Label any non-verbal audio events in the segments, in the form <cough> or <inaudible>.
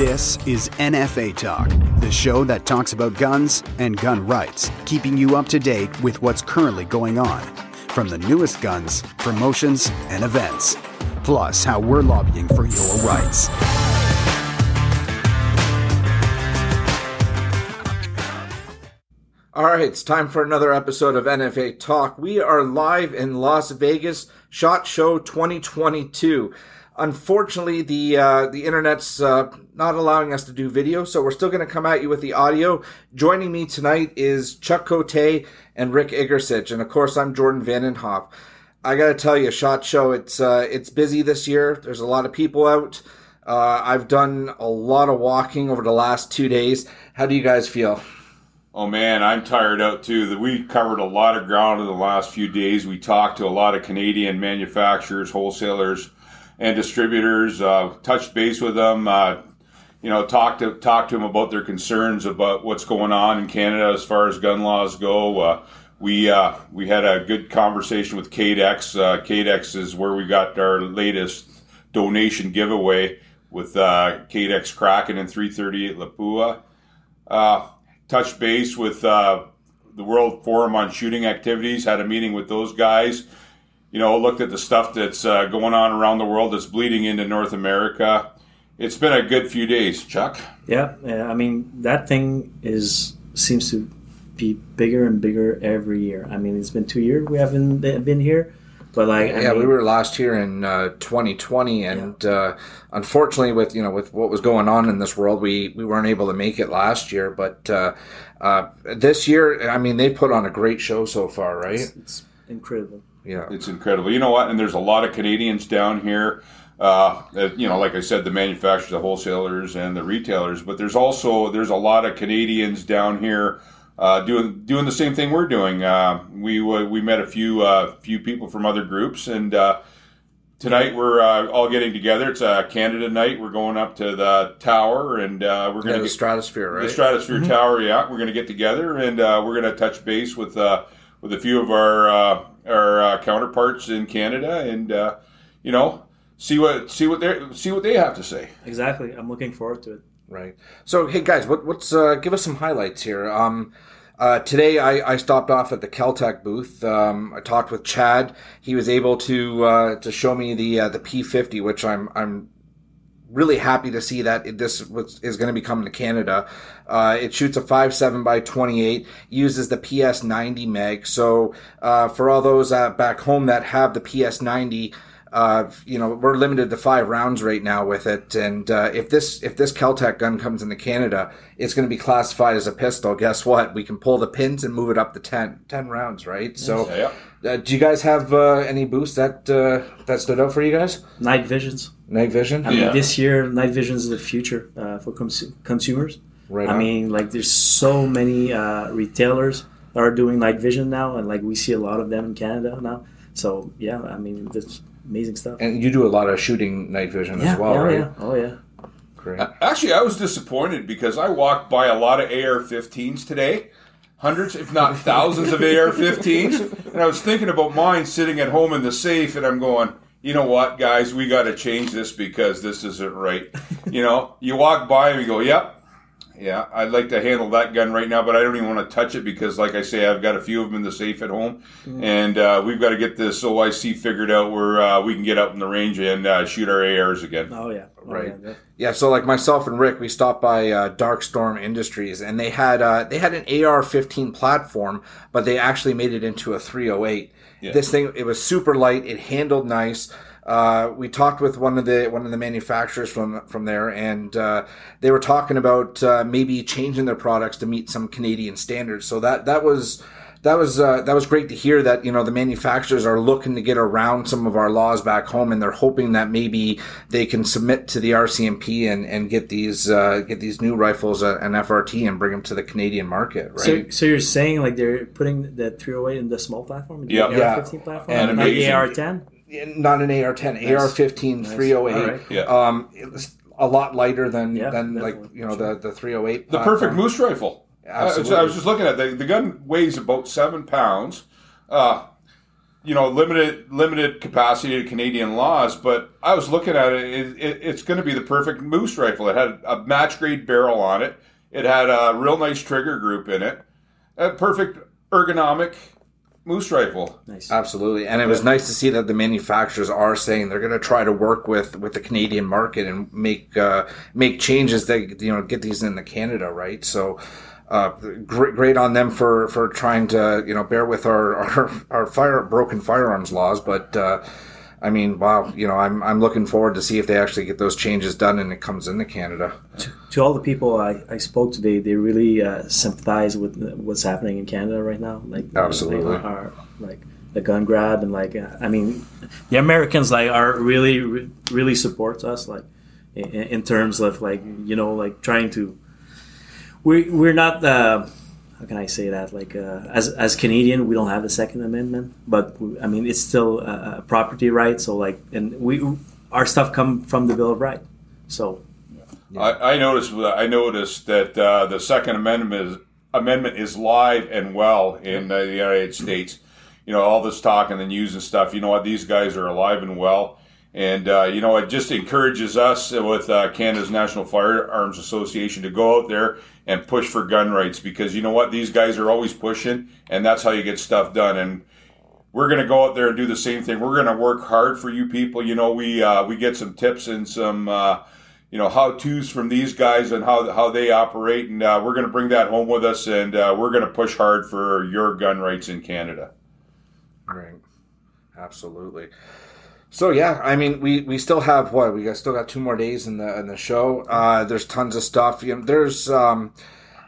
This is NFA Talk, the show that talks about guns and gun rights, keeping you up to date with what's currently going on, from the newest guns, promotions, and events, plus how we're lobbying for your rights. All right, it's time for another episode of NFA Talk. We are live in Las Vegas, Shot Show 2022. Unfortunately, the uh, the internet's uh, not allowing us to do video, so we're still going to come at you with the audio. Joining me tonight is Chuck Cote and Rick Igercich, and of course, I'm Jordan Vandenhoff. I got to tell you, Shot Show, it's uh, it's busy this year. There's a lot of people out. Uh, I've done a lot of walking over the last two days. How do you guys feel? Oh man, I'm tired out too. We covered a lot of ground in the last few days. We talked to a lot of Canadian manufacturers, wholesalers, and distributors. Uh, touched base with them. Uh, you know, talk to talked to them about their concerns about what's going on in Canada as far as gun laws go. Uh, we uh, we had a good conversation with Cadex. Uh, Cadex is where we got our latest donation giveaway with uh, Cadex Kraken and 338 Lapua. Uh, touched base with uh, the World Forum on Shooting Activities. Had a meeting with those guys. You know, looked at the stuff that's uh, going on around the world that's bleeding into North America. It's been a good few days, Chuck. Yeah, yeah. I mean, that thing is seems to be bigger and bigger every year. I mean, it's been two years we haven't been here, but like, I yeah, mean, we were last year in uh, 2020, and uh, unfortunately, with you know with what was going on in this world, we we weren't able to make it last year. But uh, uh, this year, I mean, they've put on a great show so far, right? It's, it's incredible. Yeah, It's incredible. You know what? And there's a lot of Canadians down here. Uh, you know, like I said, the manufacturers, the wholesalers, and the retailers. But there's also there's a lot of Canadians down here uh, doing doing the same thing we're doing. Uh, we we met a few uh, few people from other groups, and uh, tonight we're uh, all getting together. It's a Canada night. We're going up to the tower, and uh, we're yeah going the to Stratosphere, right? the Stratosphere Tower. Yeah, we're going to get together, and uh, we're going to touch base with uh, with a few of our uh, our uh, counterparts in Canada, and uh, you know see what see what they see what they have to say. Exactly. I'm looking forward to it. Right. So, hey guys, what, what's uh, give us some highlights here. Um, uh, today, I, I stopped off at the Keltec booth. Um, I talked with Chad. He was able to uh, to show me the uh, the P50, which I'm I'm really happy to see that this was, is going to be coming to Canada. Uh, it shoots a 5.7 by 28, uses the PS90 meg. So uh, for all those uh, back home that have the PS90, uh, you know, we're limited to five rounds right now with it. And uh, if this if this Keltec gun comes into Canada, it's going to be classified as a pistol. Guess what? We can pull the pins and move it up to 10, 10 rounds, right? So, Yeah. uh, do you guys have uh, any boosts that uh, that stood out for you guys? Night visions. Night vision. I mean, this year, night vision is the future uh, for cons- consumers. Right I on. mean, like, there's so many uh, retailers that are doing night vision now, and like we see a lot of them in Canada now. So yeah, I mean, that's amazing stuff. And you do a lot of shooting night vision yeah, as well, yeah, right? yeah. Oh yeah. Great. Actually, I was disappointed because I walked by a lot of AR-15s today. Hundreds, if not <laughs> thousands, of AR-15s, and I was thinking about mine sitting at home in the safe, and I'm going, you know what, guys, we got to change this because this isn't right. You know, you walk by and you go, yep, yeah, I'd like to handle that gun right now, but I don't even want to touch it because, like I say, I've got a few of them in the safe at home, and uh, we've got to get this OIC figured out where uh, we can get out in the range and uh, shoot our ARs again. Oh yeah. Oh, Right. yeah, that- Yeah, so like myself and Rick, we stopped by uh, Darkstorm Industries, and they had uh, they had an AR-15 platform, but they actually made it into a 308. Yeah. This thing it was super light, it handled nice. Uh, we talked with one of the one of the manufacturers from from there, and uh, they were talking about uh, maybe changing their products to meet some Canadian standards. So that that was that was uh, that was great to hear that you know the manufacturers are looking to get around some of our laws back home, and they're hoping that maybe they can submit to the RCMP and, and get these uh, get these new rifles uh, an FRT and bring them to the Canadian market, right? So, so you're saying like they're putting the 308 in the small platform, the Yeah. AR-15 platform, And not the amazing. AR-10. Not an AR-10, AR-15 Nice. 308. All right. Yeah. Um, it's a lot lighter than Yeah, than like you know the the 308. The platform. perfect moose rifle. Uh, so Absolutely. I was just looking at it. The, the gun weighs about seven pounds. Uh, you know, limited limited capacity to Canadian laws, but I was looking at it. it, it it's going to be the perfect moose rifle. It had a match grade barrel on it. It had a real nice trigger group in it. A perfect ergonomic moose rifle. Nice. Absolutely, and it was nice to see that the manufacturers are saying they're going to try to work with with the Canadian market and make uh, make changes that you know get these into Canada, right? So. Uh, great, great on them for, for trying to you know bear with our <laughs> our, our fire broken firearms laws, but uh, I mean, wow, you know, I'm I'm looking forward to see if they actually get those changes done and it comes into Canada. To, to all the people I, I spoke today, they really uh, sympathize with what's happening in Canada right now. Like Absolutely. they are like the gun grab and like uh, I mean, the Americans like are really re- really supports us like in, in terms of like you know like trying to we we're not uh, how can I say that like uh, as as Canadian we don't have the Second Amendment, but we, I mean it's still a, a property right. So like and we our stuff come from the Bill of Rights. So I, I noticed. I noticed that uh, the Second Amendment is, Amendment is live and well in uh, the United States. You know, all this talk and the news and stuff. You know what? These guys are alive and well, and uh, you know it just encourages us with uh, Canada's National Firearms Association to go out there and push for gun rights because you know what? These guys are always pushing, and that's how you get stuff done. And we're going to go out there and do the same thing. We're going to work hard for you people. You know, we uh, we get some tips and some uh, you know how tos from these guys and how how they operate, and uh, we're going to bring that home with us, and uh, we're going to push hard for your gun rights in Canada. Right. Absolutely. So yeah, I mean, we, we still have what we got still got two more days in the in the show. Uh, there's tons of stuff. You know, there's um,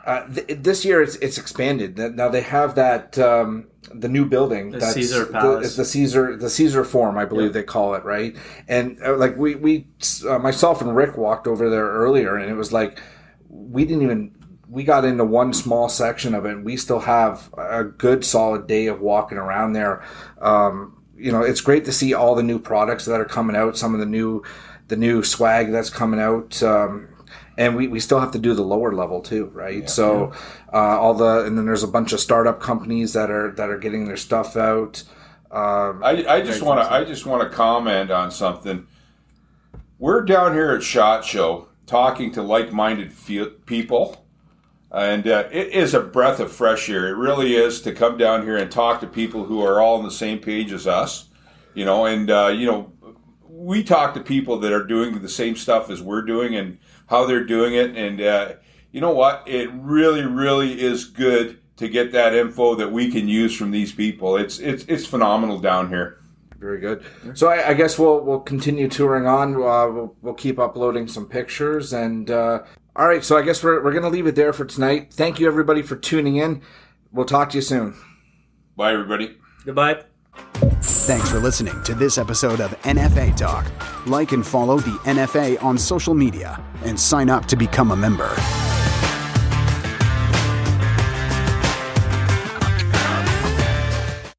uh, th- this year it's it's expanded. Now they have that um, the new building. The that's Caesar the- Palace. it's the Caesar the Caesar Forum, I believe Yeah. they call it, right? And uh, like we we uh, myself and Rick walked over there earlier, and it was like we didn't even we got into one small section of it and we still have a good solid day of walking around there um, you know it's great to see all the new products that are coming out some of the new the new swag that's coming out um, and we, we still have to do the lower level too right? So uh, all the and then there's a bunch of startup companies that are that are getting their stuff out um, I, I just want to I just want to comment on something. We're down here at Shot Show talking to like-minded fe- people, and uh, it is a breath of fresh air. It really is to come down here and talk to people who are all on the same page as us. You know, and uh, you know, we talk to people that are doing the same stuff as we're doing and how they're doing it. And uh, you know what? It really, really is good to get that info that we can use from these people. It's it's it's phenomenal down here. Very good. So I, I guess we'll we'll continue touring on. Uh, we'll we'll keep uploading some pictures and uh, all right. So I guess we're we're gonna leave it there for tonight. Thank you everybody for tuning in. We'll talk to you soon. Bye, everybody. goodbye. Thanks for listening to this episode of NFA Talk. Like and follow the NFA on social media and sign up to become a member.